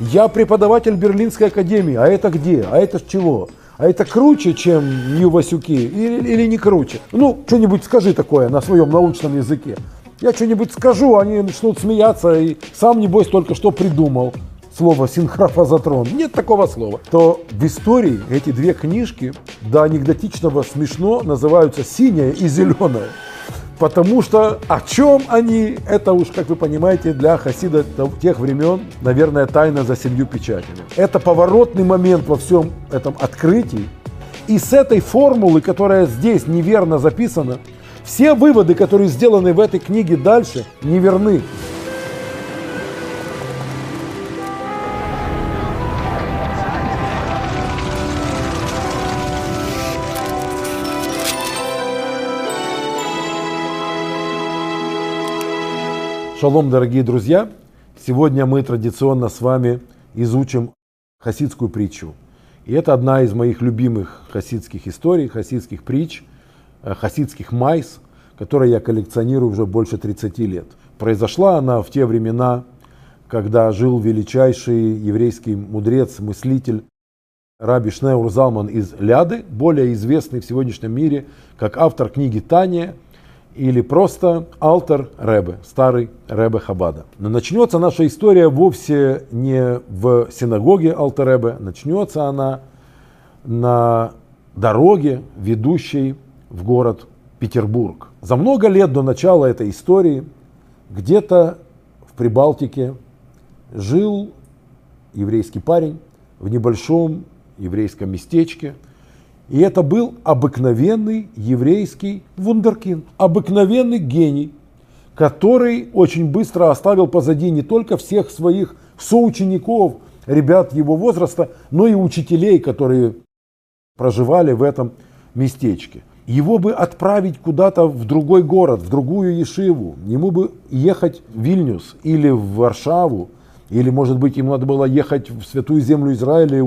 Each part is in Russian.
Я преподаватель Берлинской академии, а это где? А это чего? А это круче, чем Нью-Васюки или, или не круче? Ну, что-нибудь скажи такое на своем научном языке. Я что-нибудь скажу, они начнут смеяться, и сам, небось, только что придумал слово синхрофазотрон. Нет такого слова. То в истории эти две книжки до анекдотичного смешно называются «Синяя» и «Зеленая». Потому что о чем они, это уж, как вы понимаете, для хасида тех времен, наверное, тайна за семью печатями. Это поворотный момент во всем этом открытии. И с этой формулы, которая здесь неверно записана, все выводы, которые сделаны в этой книге дальше, неверны. Шалом, дорогие друзья! Сегодня мы традиционно с вами изучим хасидскую притчу. И это одна из моих любимых хасидских историй, хасидских притч, э, хасидских майс, которые я коллекционирую уже больше 30 лет. Произошла она в те времена, когда жил величайший еврейский мудрец, мыслитель Раби Шнеур Залман из Ляды, более известный в сегодняшнем мире как автор книги «Тания», или просто Алтер Ребе, старый Ребе Хабада. Но начнется наша история вовсе не в синагоге Алтер Ребе, начнется она на дороге, ведущей в город Петербург. За много лет до начала этой истории где-то в Прибалтике жил еврейский парень в небольшом еврейском местечке – и это был обыкновенный еврейский вундеркинд, обыкновенный гений, который очень быстро оставил позади не только всех своих соучеников, ребят его возраста, но и учителей, которые проживали в этом местечке. Его бы отправить куда-то в другой город, в другую Ешиву. Ему бы ехать в Вильнюс или в Варшаву, или, может быть, ему надо было ехать в святую землю Израиля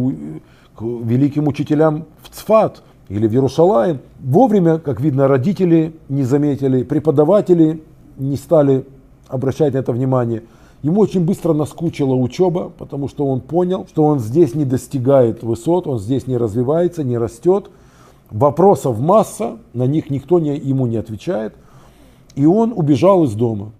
к великим учителям в Цфат или в Иерусалим. Вовремя, как видно, родители не заметили, преподаватели не стали обращать на это внимание. Ему очень быстро наскучила учеба, потому что он понял, что он здесь не достигает высот, он здесь не развивается, не растет. Вопросов масса, на них никто не, ему не отвечает. И он убежал из дома.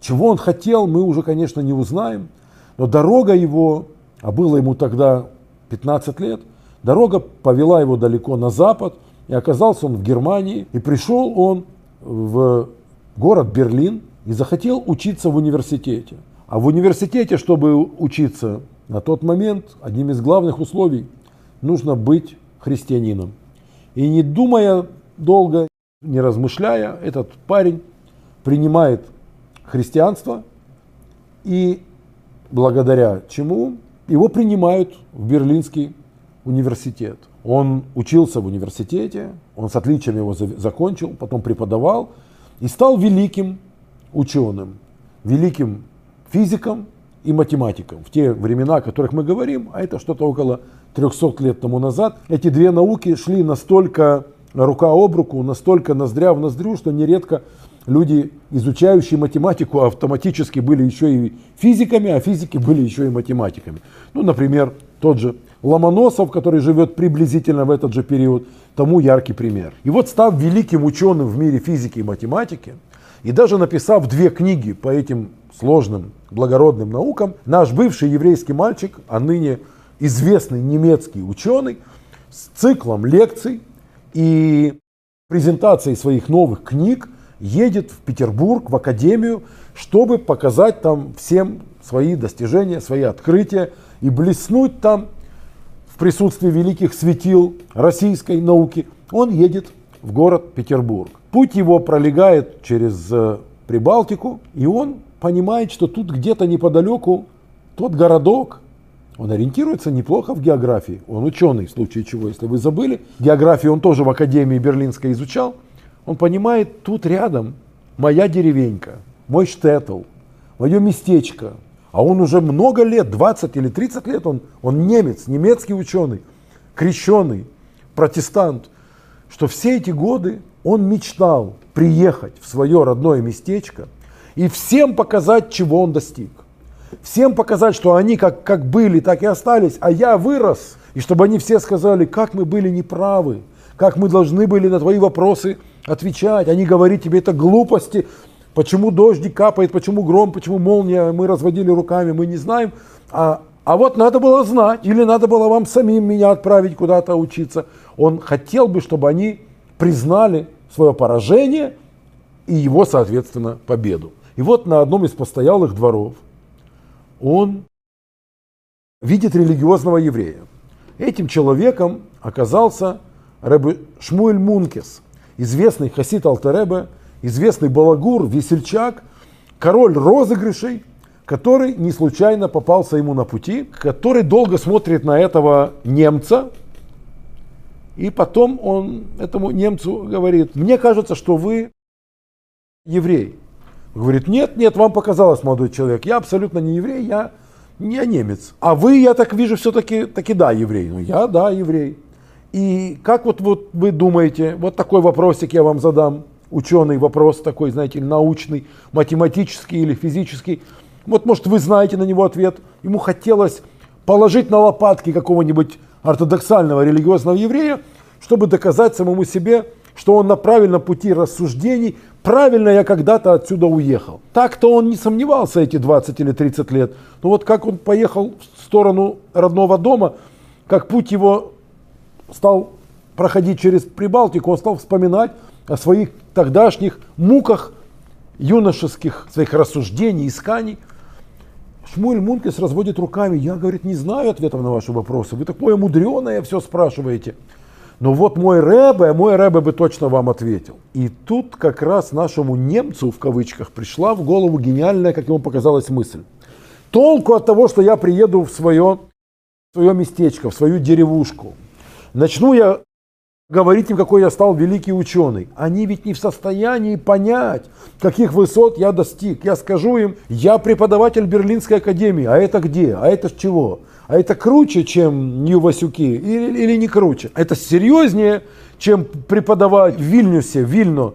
Чего он хотел, мы уже, конечно, не узнаем. Но дорога его, а было ему тогда 15 лет, дорога повела его далеко на запад, и оказался он в Германии, и пришел он в город Берлин и захотел учиться в университете. А в университете, чтобы учиться, на тот момент одним из главных условий нужно быть христианином. И не думая долго, не размышляя, этот парень принимает христианство и благодаря чему его принимают в Берлинский университет. Он учился в университете, он с отличием его закончил, потом преподавал и стал великим ученым, великим физиком и математиком. В те времена, о которых мы говорим, а это что-то около 300 лет тому назад, эти две науки шли настолько рука об руку, настолько ноздря в ноздрю, что нередко люди, изучающие математику, автоматически были еще и физиками, а физики были еще и математиками. Ну, например, тот же Ломоносов, который живет приблизительно в этот же период, тому яркий пример. И вот став великим ученым в мире физики и математики, и даже написав две книги по этим сложным, благородным наукам, наш бывший еврейский мальчик, а ныне известный немецкий ученый, с циклом лекций и презентацией своих новых книг едет в Петербург, в академию, чтобы показать там всем свои достижения, свои открытия и блеснуть там присутствии великих светил российской науки. Он едет в город Петербург. Путь его пролегает через э, Прибалтику, и он понимает, что тут где-то неподалеку тот городок, он ориентируется неплохо в географии. Он ученый, в случае чего, если вы забыли. Географию он тоже в Академии Берлинской изучал. Он понимает, тут рядом моя деревенька, мой штетл, мое местечко. А он уже много лет, 20 или 30 лет, он, он немец, немецкий ученый, крещеный, протестант, что все эти годы он мечтал приехать в свое родное местечко и всем показать, чего он достиг. всем показать, что они как, как были, так и остались, а я вырос. И чтобы они все сказали, как мы были неправы, как мы должны были на твои вопросы отвечать. Они говорят тебе, это глупости, почему дождик капает, почему гром, почему молния, мы разводили руками, мы не знаем. А, а вот надо было знать, или надо было вам самим меня отправить куда-то учиться. Он хотел бы, чтобы они признали свое поражение и его, соответственно, победу. И вот на одном из постоялых дворов он видит религиозного еврея. Этим человеком оказался Рэбе Шмуэль Мункес, известный хасид Алтеребе, известный балагур, весельчак, король розыгрышей, который не случайно попался ему на пути, который долго смотрит на этого немца, и потом он этому немцу говорит, мне кажется, что вы еврей. Говорит, нет, нет, вам показалось, молодой человек, я абсолютно не еврей, я не немец. А вы, я так вижу, все-таки таки да, еврей. Ну, я, да, еврей. И как вот, вот вы думаете, вот такой вопросик я вам задам, ученый вопрос такой, знаете, научный, математический или физический. Вот, может, вы знаете на него ответ. Ему хотелось положить на лопатки какого-нибудь ортодоксального религиозного еврея, чтобы доказать самому себе, что он на правильном пути рассуждений, правильно я когда-то отсюда уехал. Так-то он не сомневался эти 20 или 30 лет. Но вот как он поехал в сторону родного дома, как путь его стал проходить через Прибалтику, он стал вспоминать о своих тогдашних муках юношеских, своих рассуждений, исканий. Шмуль Мункес разводит руками. Я, говорит, не знаю ответов на ваши вопросы. Вы такое мудреное все спрашиваете. Но вот мой Рэбе, мой Рэбе бы точно вам ответил. И тут как раз нашему немцу, в кавычках, пришла в голову гениальная, как ему показалась, мысль. Толку от того, что я приеду в свое, в свое местечко, в свою деревушку. Начну я говорить им, какой я стал великий ученый. Они ведь не в состоянии понять, каких высот я достиг. Я скажу им, я преподаватель Берлинской академии, а это где? А это чего? А это круче, чем Нью-Васюки или, или не круче? Это серьезнее, чем преподавать в Вильнюсе, Вильно,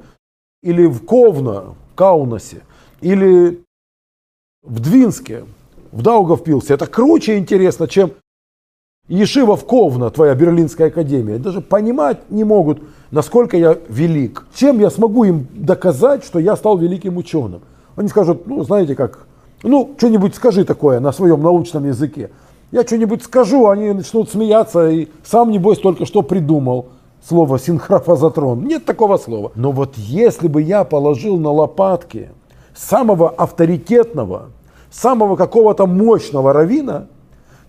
или в Ковно, Каунасе, или в Двинске, в Даугавпилсе. Это круче интересно, чем Ешива в Ковна, твоя Берлинская академия. Даже понимать не могут, насколько я велик. Чем я смогу им доказать, что я стал великим ученым? Они скажут, ну, знаете как, ну, что-нибудь скажи такое на своем научном языке я что-нибудь скажу, они начнут смеяться, и сам, небось, только что придумал слово синхрофазотрон. Нет такого слова. Но вот если бы я положил на лопатки самого авторитетного, самого какого-то мощного равина,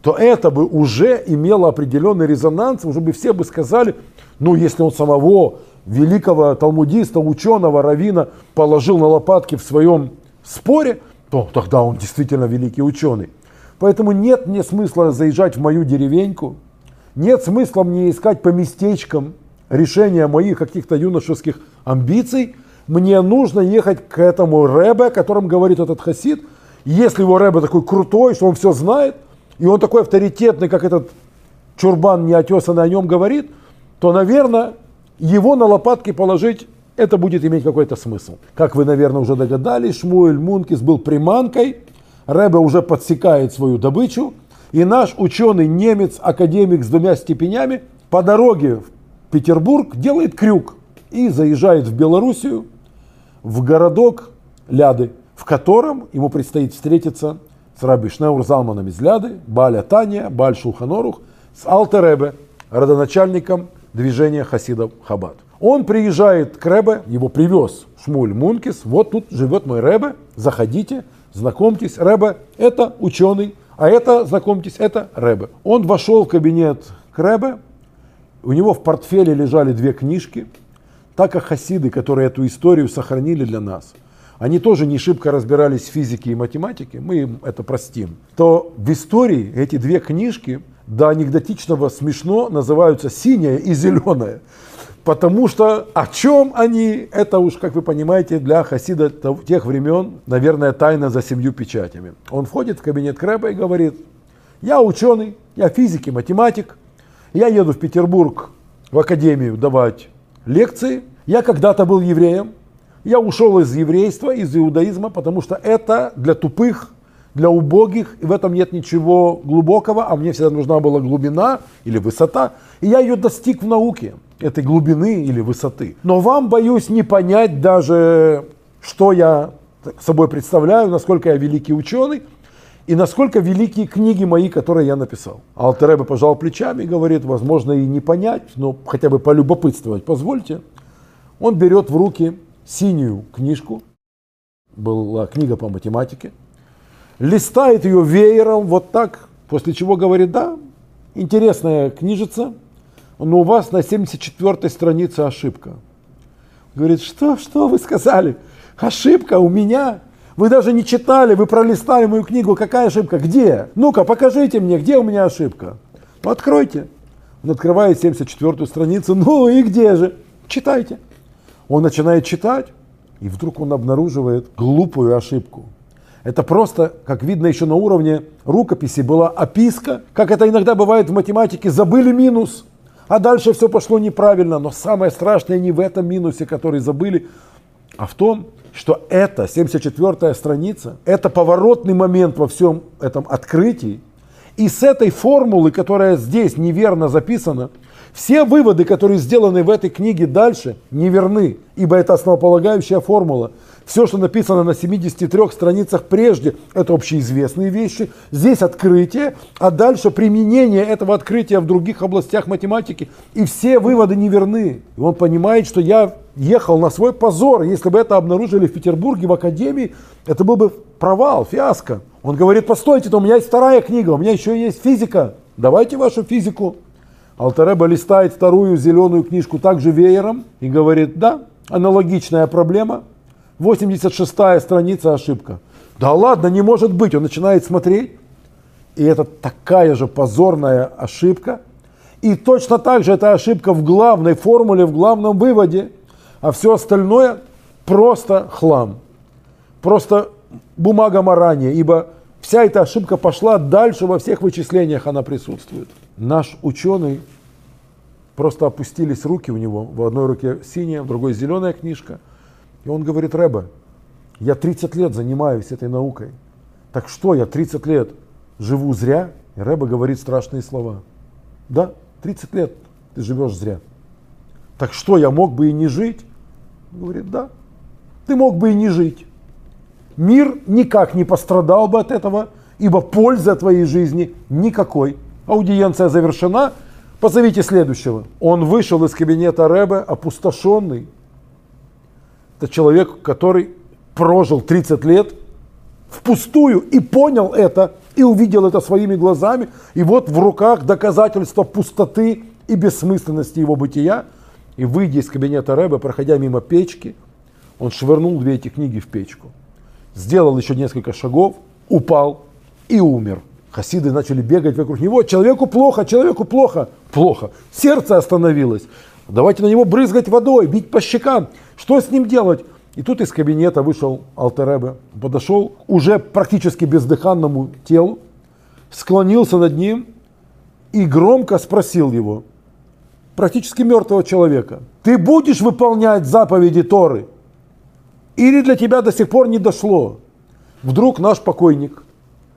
то это бы уже имело определенный резонанс, уже бы все бы сказали, ну, если он самого великого талмудиста, ученого, равина положил на лопатки в своем споре, то тогда он действительно великий ученый. Поэтому нет мне смысла заезжать в мою деревеньку, нет смысла мне искать по местечкам решения моих каких-то юношеских амбиций. Мне нужно ехать к этому Рэбе, о котором говорит этот хасид. Если его Рэбе такой крутой, что он все знает, и он такой авторитетный, как этот чурбан неотесанный о нем говорит, то, наверное, его на лопатки положить, это будет иметь какой-то смысл. Как вы, наверное, уже догадались, Шмуэль Мункис был приманкой – Рэбе уже подсекает свою добычу, и наш ученый немец, академик с двумя степенями, по дороге в Петербург делает крюк и заезжает в Белоруссию, в городок Ляды, в котором ему предстоит встретиться с Раби Шнеур Залманом из Ляды, Баля Таня, Баль Шулханорух, с Алтеребе, родоначальником движения хасидов Хабад. Он приезжает к Ребе, его привез Шмуль Мункис, вот тут живет мой Ребе, заходите, знакомьтесь, Рэбе – это ученый, а это, знакомьтесь, это Рэбе. Он вошел в кабинет к Рэбе, у него в портфеле лежали две книжки, так как хасиды, которые эту историю сохранили для нас, они тоже не шибко разбирались в физике и математике, мы им это простим, то в истории эти две книжки до анекдотичного смешно называются «синяя» и «зеленая». Потому что о чем они, это уж, как вы понимаете, для хасида тех времен, наверное, тайна за семью печатями. Он входит в кабинет Крэба и говорит, я ученый, я физик и математик, я еду в Петербург в академию давать лекции, я когда-то был евреем, я ушел из еврейства, из иудаизма, потому что это для тупых, для убогих, и в этом нет ничего глубокого, а мне всегда нужна была глубина или высота, и я ее достиг в науке, этой глубины или высоты. Но вам, боюсь, не понять даже, что я собой представляю, насколько я великий ученый, и насколько великие книги мои, которые я написал. Алтереба пожал плечами и говорит, возможно, и не понять, но хотя бы полюбопытствовать, позвольте. Он берет в руки синюю книжку, была книга по математике, листает ее веером вот так, после чего говорит, да, интересная книжица, но у вас на 74 странице ошибка. Говорит, что, что вы сказали? Ошибка у меня? Вы даже не читали, вы пролистали мою книгу. Какая ошибка? Где? Ну-ка, покажите мне, где у меня ошибка. Ну, откройте. Он открывает 74-ю страницу. Ну и где же? Читайте. Он начинает читать, и вдруг он обнаруживает глупую ошибку. Это просто, как видно еще на уровне рукописи, была описка, как это иногда бывает в математике, забыли минус, а дальше все пошло неправильно. Но самое страшное не в этом минусе, который забыли, а в том, что это 74-я страница, это поворотный момент во всем этом открытии. И с этой формулы, которая здесь неверно записана, все выводы, которые сделаны в этой книге дальше, неверны, ибо это основополагающая формула. Все, что написано на 73 страницах прежде, это общеизвестные вещи. Здесь открытие, а дальше применение этого открытия в других областях математики. И все выводы неверны. И он понимает, что я ехал на свой позор. Если бы это обнаружили в Петербурге, в Академии, это был бы провал, фиаско. Он говорит, постойте, то у меня есть вторая книга, у меня еще есть физика. Давайте вашу физику. Алтареба листает вторую зеленую книжку также веером и говорит, да, аналогичная проблема, 86-я страница ошибка. Да ладно, не может быть. Он начинает смотреть, и это такая же позорная ошибка. И точно так же это ошибка в главной формуле, в главном выводе, а все остальное просто хлам. Просто бумага марания, ибо вся эта ошибка пошла дальше во всех вычислениях, она присутствует. Наш ученый, просто опустились руки у него, в одной руке синяя, в другой зеленая книжка – и он говорит, Рэба, я 30 лет занимаюсь этой наукой. Так что, я 30 лет живу зря? И Рэба говорит страшные слова. Да, 30 лет ты живешь зря. Так что, я мог бы и не жить? Он говорит, да, ты мог бы и не жить. Мир никак не пострадал бы от этого, ибо пользы от твоей жизни никакой. Аудиенция завершена, позовите следующего. Он вышел из кабинета Рэбе опустошенный, это человек, который прожил 30 лет впустую и понял это, и увидел это своими глазами. И вот в руках доказательства пустоты и бессмысленности его бытия. И выйдя из кабинета Рэба, проходя мимо печки, он швырнул две эти книги в печку. Сделал еще несколько шагов, упал и умер. Хасиды начали бегать вокруг него. Человеку плохо, человеку плохо. Плохо. Сердце остановилось. Давайте на него брызгать водой, бить по щекам. Что с ним делать? И тут из кабинета вышел Алтеребе, подошел уже практически бездыханному телу, склонился над ним и громко спросил его, практически мертвого человека, ты будешь выполнять заповеди Торы? Или для тебя до сих пор не дошло? Вдруг наш покойник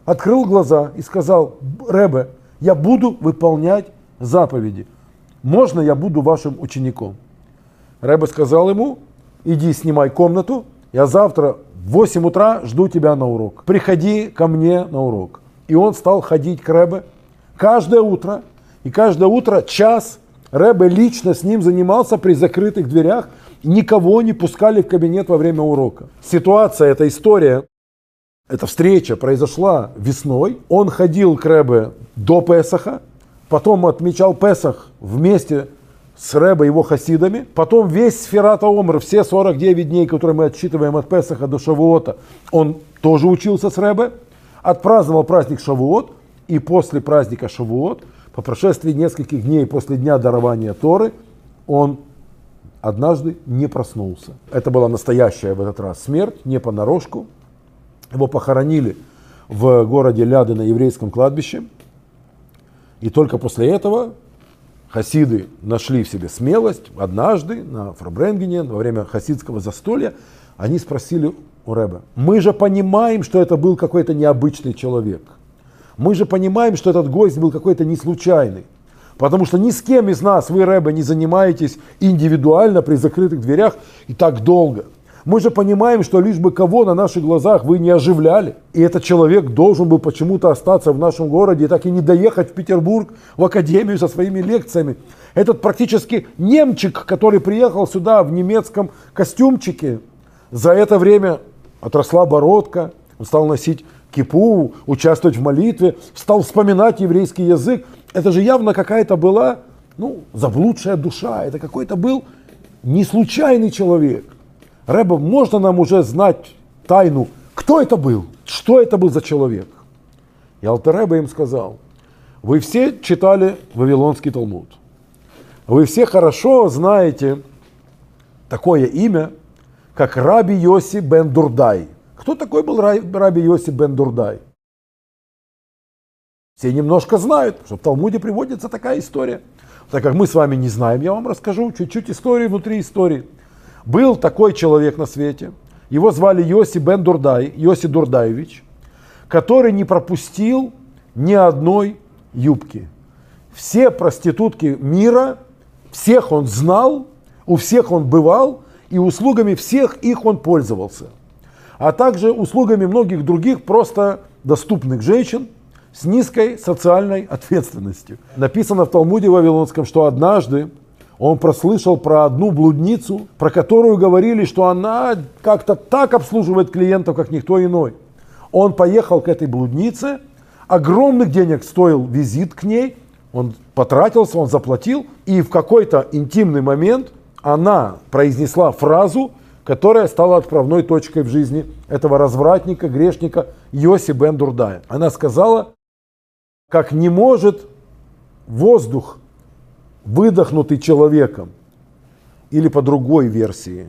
открыл глаза и сказал, Ребе, я буду выполнять заповеди. Можно я буду вашим учеником? Рэбе сказал ему, иди снимай комнату, я завтра в 8 утра жду тебя на урок. Приходи ко мне на урок. И он стал ходить к Рэбе каждое утро. И каждое утро час Рэбе лично с ним занимался при закрытых дверях. Никого не пускали в кабинет во время урока. Ситуация, эта история, эта встреча произошла весной. Он ходил к Рэбе до Песаха, потом отмечал Песах вместе с Рэбо его хасидами. Потом весь Сферат Омр, все 49 дней, которые мы отсчитываем от Песаха до Шавуота, он тоже учился с Рэбе, отпраздновал праздник Шавуот, и после праздника Шавуот, по прошествии нескольких дней после дня дарования Торы, он однажды не проснулся. Это была настоящая в этот раз смерть, не понарошку. Его похоронили в городе Ляды на еврейском кладбище. И только после этого хасиды нашли в себе смелость однажды на Фрабренгене во время хасидского застолья. Они спросили у Рэба, мы же понимаем, что это был какой-то необычный человек. Мы же понимаем, что этот гость был какой-то не случайный. Потому что ни с кем из нас, вы, Рэбе, не занимаетесь индивидуально при закрытых дверях и так долго. Мы же понимаем, что лишь бы кого на наших глазах вы не оживляли, и этот человек должен был почему-то остаться в нашем городе и так и не доехать в Петербург, в академию со своими лекциями. Этот практически немчик, который приехал сюда в немецком костюмчике, за это время отросла бородка, он стал носить кипу, участвовать в молитве, стал вспоминать еврейский язык. Это же явно какая-то была ну, заблудшая душа, это какой-то был не случайный человек. Рэба, можно нам уже знать тайну, кто это был, что это был за человек? И Алтереба им сказал, вы все читали Вавилонский Талмуд. Вы все хорошо знаете такое имя, как Раби Йоси бен Дурдай. Кто такой был Раби Йоси бен Дурдай? Все немножко знают, что в Талмуде приводится такая история. Так как мы с вами не знаем, я вам расскажу чуть-чуть истории внутри истории. Был такой человек на свете, его звали Йоси Бен Дурдай, Йоси Дурдаевич, который не пропустил ни одной юбки. Все проститутки мира, всех он знал, у всех он бывал, и услугами всех их он пользовался. А также услугами многих других просто доступных женщин с низкой социальной ответственностью. Написано в Талмуде Вавилонском, что однажды он прослышал про одну блудницу, про которую говорили, что она как-то так обслуживает клиентов, как никто иной. Он поехал к этой блуднице, огромных денег стоил визит к ней, он потратился, он заплатил, и в какой-то интимный момент она произнесла фразу, которая стала отправной точкой в жизни этого развратника, грешника Йоси Бен Дурдая. Она сказала, как не может воздух выдохнутый человеком, или по другой версии,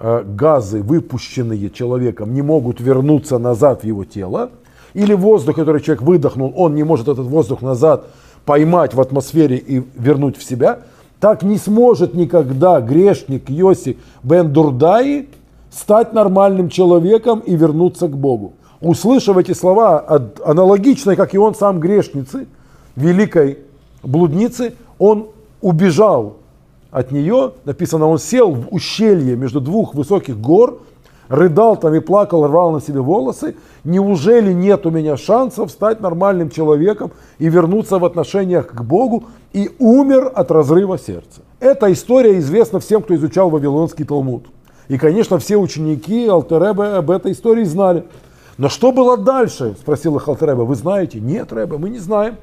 э, газы, выпущенные человеком, не могут вернуться назад в его тело, или воздух, который человек выдохнул, он не может этот воздух назад поймать в атмосфере и вернуть в себя, так не сможет никогда грешник Йоси Бен Дурдаи стать нормальным человеком и вернуться к Богу. Услышав эти слова, аналогичные, как и он сам грешницы, великой блудницы, он убежал от нее, написано, он сел в ущелье между двух высоких гор, рыдал там и плакал, рвал на себе волосы. Неужели нет у меня шансов стать нормальным человеком и вернуться в отношениях к Богу? И умер от разрыва сердца. Эта история известна всем, кто изучал Вавилонский Талмуд. И, конечно, все ученики Алтереба об этой истории знали. Но что было дальше? Спросил их Алтереба. Вы знаете? Нет, Рэба, мы не знаем.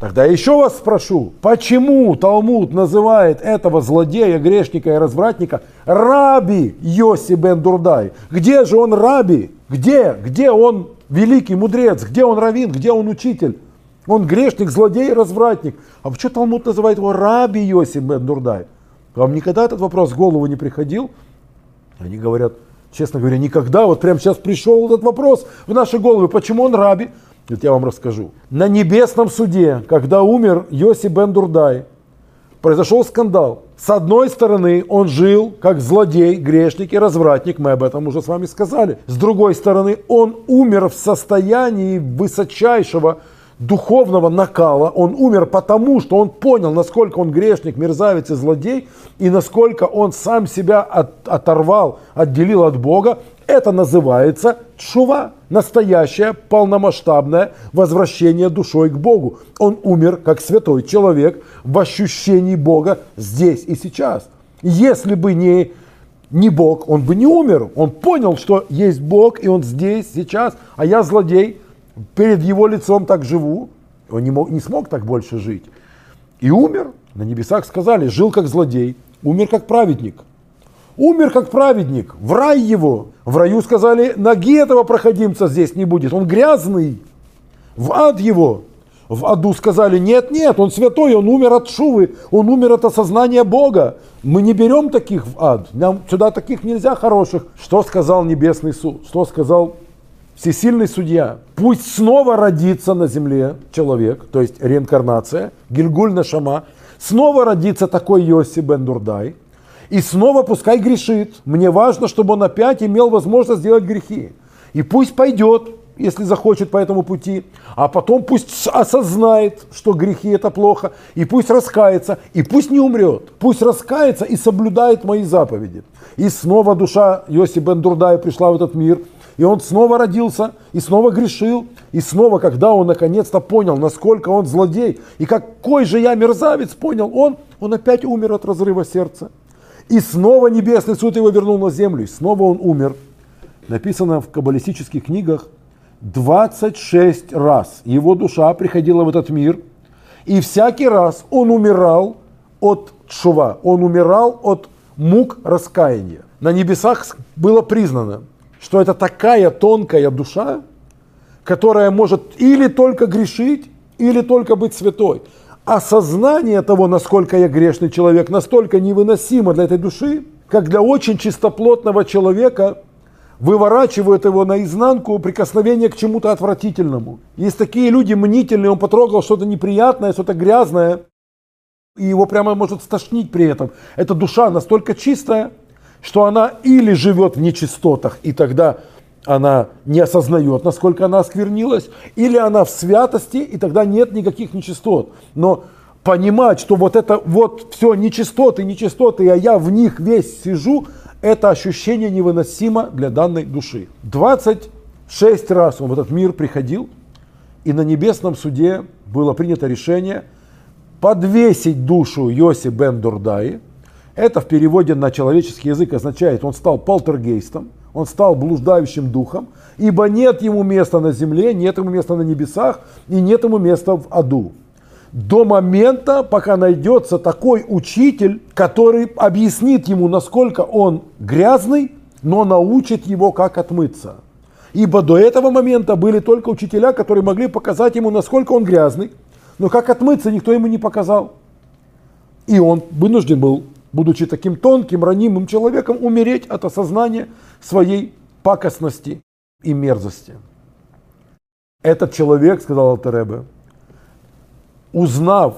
Тогда еще вас спрошу, почему Талмуд называет этого злодея, грешника и развратника раби Йоси бен Дурдай? Где же он раби? Где? Где он великий мудрец? Где он равин? Где он учитель? Он грешник, злодей, развратник. А почему Талмуд называет его раби Йоси бен Дурдай? Вам никогда этот вопрос в голову не приходил? Они говорят, честно говоря, никогда. Вот прямо сейчас пришел этот вопрос в наши головы. Почему он раби? Вот я вам расскажу. На небесном суде, когда умер Йоси бен Дурдай, произошел скандал. С одной стороны, он жил как злодей, грешник и развратник, мы об этом уже с вами сказали. С другой стороны, он умер в состоянии высочайшего духовного накала. Он умер потому, что он понял, насколько он грешник, мерзавец и злодей, и насколько он сам себя от, оторвал, отделил от Бога. Это называется чува, настоящее полномасштабное возвращение душой к Богу. Он умер как святой человек в ощущении Бога здесь и сейчас. Если бы не, не Бог, он бы не умер. Он понял, что есть Бог, и он здесь, сейчас, а я злодей, перед его лицом так живу. Он не, мог, не смог так больше жить. И умер. На небесах сказали, жил как злодей, умер как праведник – Умер как праведник, в рай его. В раю сказали, ноги этого проходимца здесь не будет, он грязный. В ад его. В аду сказали, нет, нет, он святой, он умер от шувы, он умер от осознания Бога. Мы не берем таких в ад, нам сюда таких нельзя хороших. Что сказал Небесный суд? Что сказал всесильный судья? Пусть снова родится на земле человек, то есть реинкарнация, Гильгуль Нашама, снова родится такой Йоси Бен Дурдай, И снова пускай грешит. Мне важно, чтобы он опять имел возможность сделать грехи. И пусть пойдет, если захочет по этому пути, а потом пусть осознает, что грехи это плохо, и пусть раскается, и пусть не умрет, пусть раскается и соблюдает мои заповеди. И снова душа Йоси бен Дурдая пришла в этот мир, и он снова родился, и снова грешил, и снова, когда он наконец-то понял, насколько он злодей, и какой же я мерзавец, понял он, он опять умер от разрыва сердца. И снова небесный суд его вернул на землю, и снова он умер. Написано в каббалистических книгах, 26 раз его душа приходила в этот мир, и всякий раз он умирал от шува, он умирал от мук раскаяния. На небесах было признано, что это такая тонкая душа, которая может или только грешить, или только быть святой. Осознание того, насколько я грешный человек, настолько невыносимо для этой души, как для очень чистоплотного человека – выворачивают его наизнанку прикосновение к чему-то отвратительному. Есть такие люди мнительные, он потрогал что-то неприятное, что-то грязное, и его прямо может стошнить при этом. Эта душа настолько чистая, что она или живет в нечистотах, и тогда она не осознает, насколько она осквернилась, или она в святости, и тогда нет никаких нечистот. Но понимать, что вот это вот все нечистоты, нечистоты, а я в них весь сижу – это ощущение невыносимо для данной души. 26 раз он в этот мир приходил, и на небесном суде было принято решение подвесить душу Йоси бен Дурдаи. Это в переводе на человеческий язык означает, он стал полтергейстом, он стал блуждающим духом, ибо нет ему места на земле, нет ему места на небесах и нет ему места в аду до момента, пока найдется такой учитель, который объяснит ему, насколько он грязный, но научит его, как отмыться. Ибо до этого момента были только учителя, которые могли показать ему, насколько он грязный, но как отмыться никто ему не показал. И он вынужден был, будучи таким тонким, ранимым человеком, умереть от осознания своей пакостности и мерзости. Этот человек, сказал Алтеребе, узнав,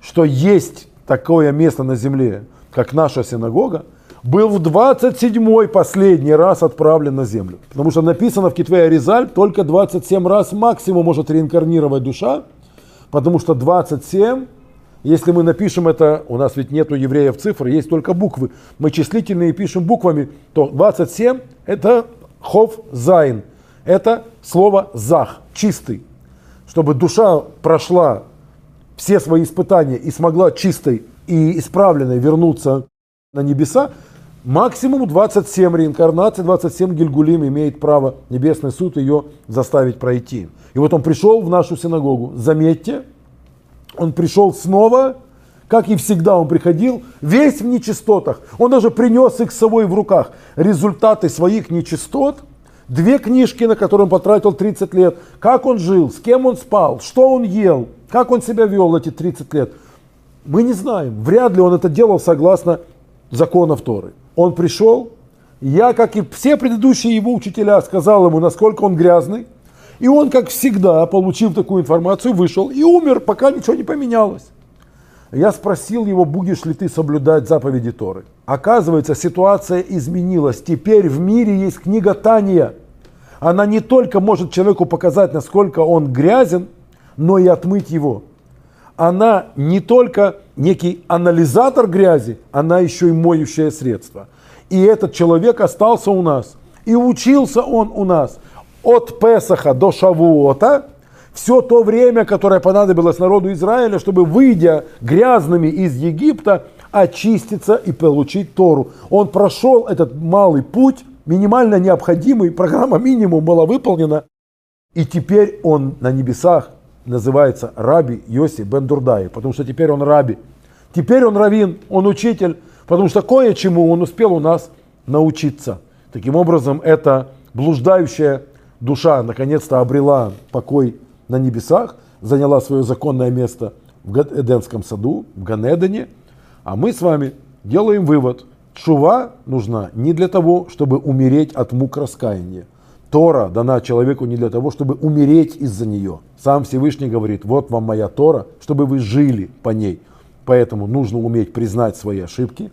что есть такое место на земле, как наша синагога, был в 27-й последний раз отправлен на землю. Потому что написано в Китве Аризаль, только 27 раз максимум может реинкарнировать душа, потому что 27, если мы напишем это, у нас ведь нету евреев цифр, есть только буквы, мы числительные пишем буквами, то 27 это כף זיין, это слово זך, чистый. Чтобы душа прошла все свои испытания и смогла чистой и исправленной вернуться на небеса, максимум 27 реинкарнаций, 27 גלגולים имеет право Небесный суд ее заставить пройти. И вот он пришел в нашу синагогу. Заметьте, он пришел снова, как и всегда он приходил, весь в нечистотах. Он даже принес их с собой в руках. Результаты своих нечистот, две книжки, на которые он потратил 30 лет. Как он жил, с кем он спал, что он ел, как он себя вел эти 30 лет, мы не знаем. Вряд ли он это делал согласно законов Торы. Он пришел, я, как и все предыдущие его учителя, сказал ему, насколько он грязный. И он, как всегда, получив такую информацию, вышел и умер, пока ничего не поменялось. Я спросил его, будешь ли ты соблюдать заповеди Торы. Оказывается, ситуация изменилась. Теперь в мире есть книга Тания. Она не только может человеку показать, насколько он грязен, но и отмыть его. Она не только некий анализатор грязи, она еще и моющее средство. И этот человек остался у нас. И учился он у нас от Песаха до Шавуота, все то время, которое понадобилось народу Израиля, чтобы, выйдя грязными из Египта, очиститься и получить Тору. Он прошел этот малый путь, минимально необходимый, программа минимум была выполнена, и теперь он на небесах называется Раби Йоси бен Дурдай, потому что теперь он раби. Теперь он равин, он учитель, потому что кое-чему он успел у нас научиться. Таким образом, эта блуждающая душа наконец-то обрела покой на небесах, заняла свое законное место в Эдемском саду, в Ганедане, а мы с вами делаем вывод. Чува нужна не для того, чтобы умереть от мук раскаяния, Тора дана человеку не для того, чтобы умереть из-за нее. Сам Всевышний говорит, вот вам моя Тора, чтобы вы жили по ней. Поэтому нужно уметь признать свои ошибки,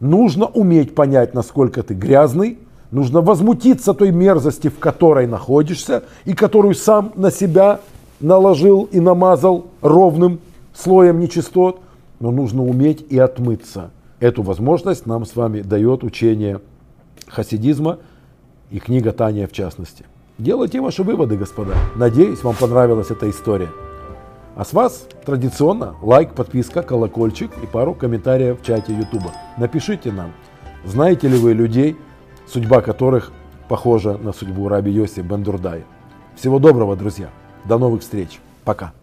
нужно уметь понять, насколько ты грязный, нужно возмутиться той мерзости, в которой находишься и которую сам на себя наложил и намазал ровным слоем нечистот, но нужно уметь и отмыться. Эту возможность нам с вами дает учение хасидизма и книга Таня в частности. Делайте ваши выводы, господа. Надеюсь, вам понравилась эта история. А с вас традиционно лайк, подписка, колокольчик и пару комментариев в чате YouTube. Напишите нам, знаете ли вы людей, судьба которых похожа на судьбу раби Йоси Бендурдай. Всего доброго, друзья. До новых встреч. Пока.